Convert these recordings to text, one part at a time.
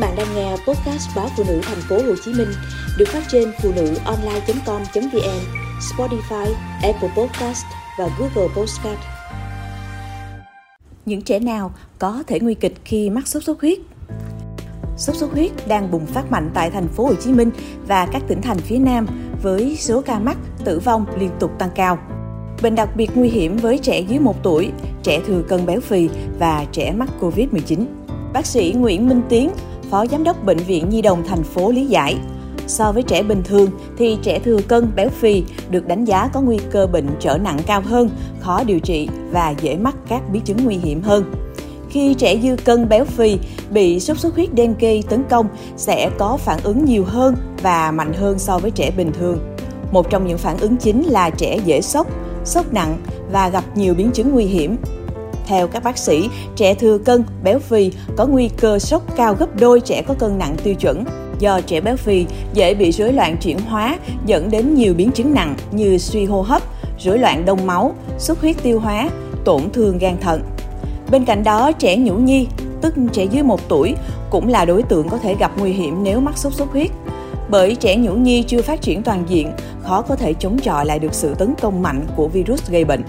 bạn đang nghe podcast báo phụ nữ thành phố Hồ Chí Minh được phát trên phụ nữ online.com.vn, Spotify, Apple Podcast và Google Podcast. Những trẻ nào có thể nguy kịch khi mắc sốt xuất huyết? Sốt xuất huyết đang bùng phát mạnh tại thành phố Hồ Chí Minh và các tỉnh thành phía Nam với số ca mắc, tử vong liên tục tăng cao. Bệnh đặc biệt nguy hiểm với trẻ dưới 1 tuổi, trẻ thừa cân béo phì và trẻ mắc Covid-19. Bác sĩ Nguyễn Minh Tiến, Phó Giám đốc Bệnh viện Nhi đồng thành phố lý giải. So với trẻ bình thường thì trẻ thừa cân béo phì được đánh giá có nguy cơ bệnh trở nặng cao hơn, khó điều trị và dễ mắc các biến chứng nguy hiểm hơn. Khi trẻ dư cân béo phì bị sốt xuất huyết dengue tấn công sẽ có phản ứng nhiều hơn và mạnh hơn so với trẻ bình thường. Một trong những phản ứng chính là trẻ dễ sốc, sốc nặng và gặp nhiều biến chứng nguy hiểm. Theo các bác sĩ, trẻ thừa cân, béo phì có nguy cơ sốc cao gấp đôi trẻ có cân nặng tiêu chuẩn. Do trẻ béo phì dễ bị rối loạn chuyển hóa dẫn đến nhiều biến chứng nặng như suy hô hấp, rối loạn đông máu, xuất huyết tiêu hóa, tổn thương gan thận. Bên cạnh đó, trẻ nhũ nhi, tức trẻ dưới 1 tuổi, cũng là đối tượng có thể gặp nguy hiểm nếu mắc sốt xuất huyết. Bởi trẻ nhũ nhi chưa phát triển toàn diện, khó có thể chống chọi lại được sự tấn công mạnh của virus gây bệnh.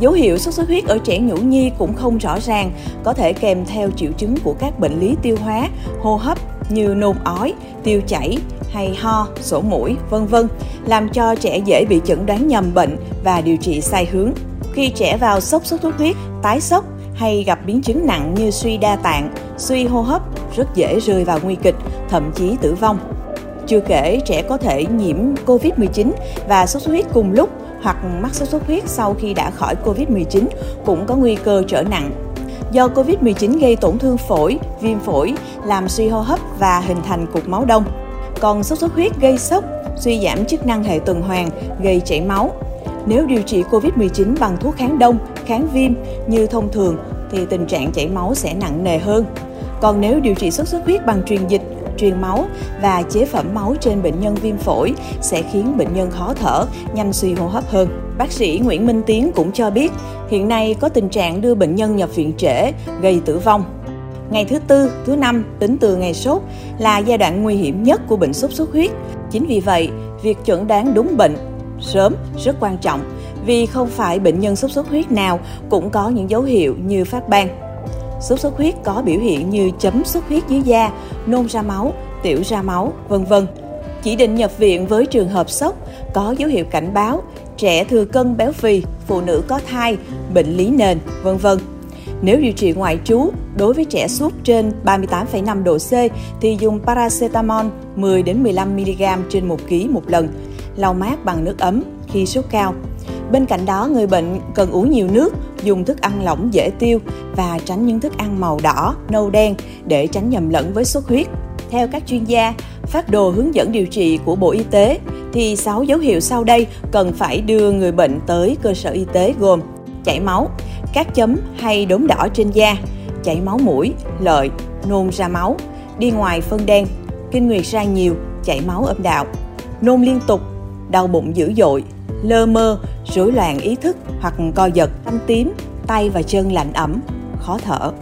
Dấu hiệu sốt xuất huyết ở trẻ nhũ nhi cũng không rõ ràng, có thể kèm theo triệu chứng của các bệnh lý tiêu hóa, hô hấp như nôn ói, tiêu chảy hay ho, sổ mũi, vân vân, làm cho trẻ dễ bị chẩn đoán nhầm bệnh và điều trị sai hướng. Khi trẻ vào sốc sốt xuất huyết, tái sốc hay gặp biến chứng nặng như suy đa tạng, suy hô hấp rất dễ rơi vào nguy kịch, thậm chí tử vong. Chưa kể trẻ có thể nhiễm COVID-19 và sốt xuất huyết cùng lúc hoặc mắc sốt xuất huyết sau khi đã khỏi COVID-19 cũng có nguy cơ trở nặng. Do COVID-19 gây tổn thương phổi, viêm phổi, làm suy hô hấp và hình thành cục máu đông. Còn sốt xuất huyết gây sốc, suy giảm chức năng hệ tuần hoàn, gây chảy máu. Nếu điều trị COVID-19 bằng thuốc kháng đông, kháng viêm như thông thường thì tình trạng chảy máu sẽ nặng nề hơn. Còn nếu điều trị sốt xuất huyết bằng truyền dịch truyền máu và chế phẩm máu trên bệnh nhân viêm phổi sẽ khiến bệnh nhân khó thở, nhanh suy hô hấp hơn. Bác sĩ Nguyễn Minh Tiến cũng cho biết, hiện nay có tình trạng đưa bệnh nhân nhập viện trễ, gây tử vong. Ngày thứ tư, thứ năm tính từ ngày sốt là giai đoạn nguy hiểm nhất của bệnh sốt xuất huyết. Chính vì vậy, việc chẩn đoán đúng bệnh sớm rất quan trọng vì không phải bệnh nhân sốt xuất huyết nào cũng có những dấu hiệu như phát ban. Sốt xuất huyết có biểu hiện như chấm xuất huyết dưới da, nôn ra máu, tiểu ra máu, vân vân. Chỉ định nhập viện với trường hợp sốc có dấu hiệu cảnh báo trẻ thừa cân béo phì, phụ nữ có thai, bệnh lý nền, vân vân. Nếu điều trị ngoại trú đối với trẻ sốt trên 38,5 độ C thì dùng paracetamol 10 đến 15 mg trên 1 kg một lần, lau mát bằng nước ấm khi sốt cao. Bên cạnh đó, người bệnh cần uống nhiều nước, dùng thức ăn lỏng dễ tiêu và tránh những thức ăn màu đỏ, nâu đen để tránh nhầm lẫn với xuất huyết. Theo các chuyên gia, phát đồ hướng dẫn điều trị của Bộ Y tế thì 6 dấu hiệu sau đây cần phải đưa người bệnh tới cơ sở y tế gồm chảy máu, các chấm hay đốm đỏ trên da, chảy máu mũi, lợi, nôn ra máu, đi ngoài phân đen, kinh nguyệt ra nhiều, chảy máu âm đạo, nôn liên tục, đau bụng dữ dội, lơ mơ, rối loạn ý thức hoặc co giật, tâm tím, tay và chân lạnh ẩm, khó thở.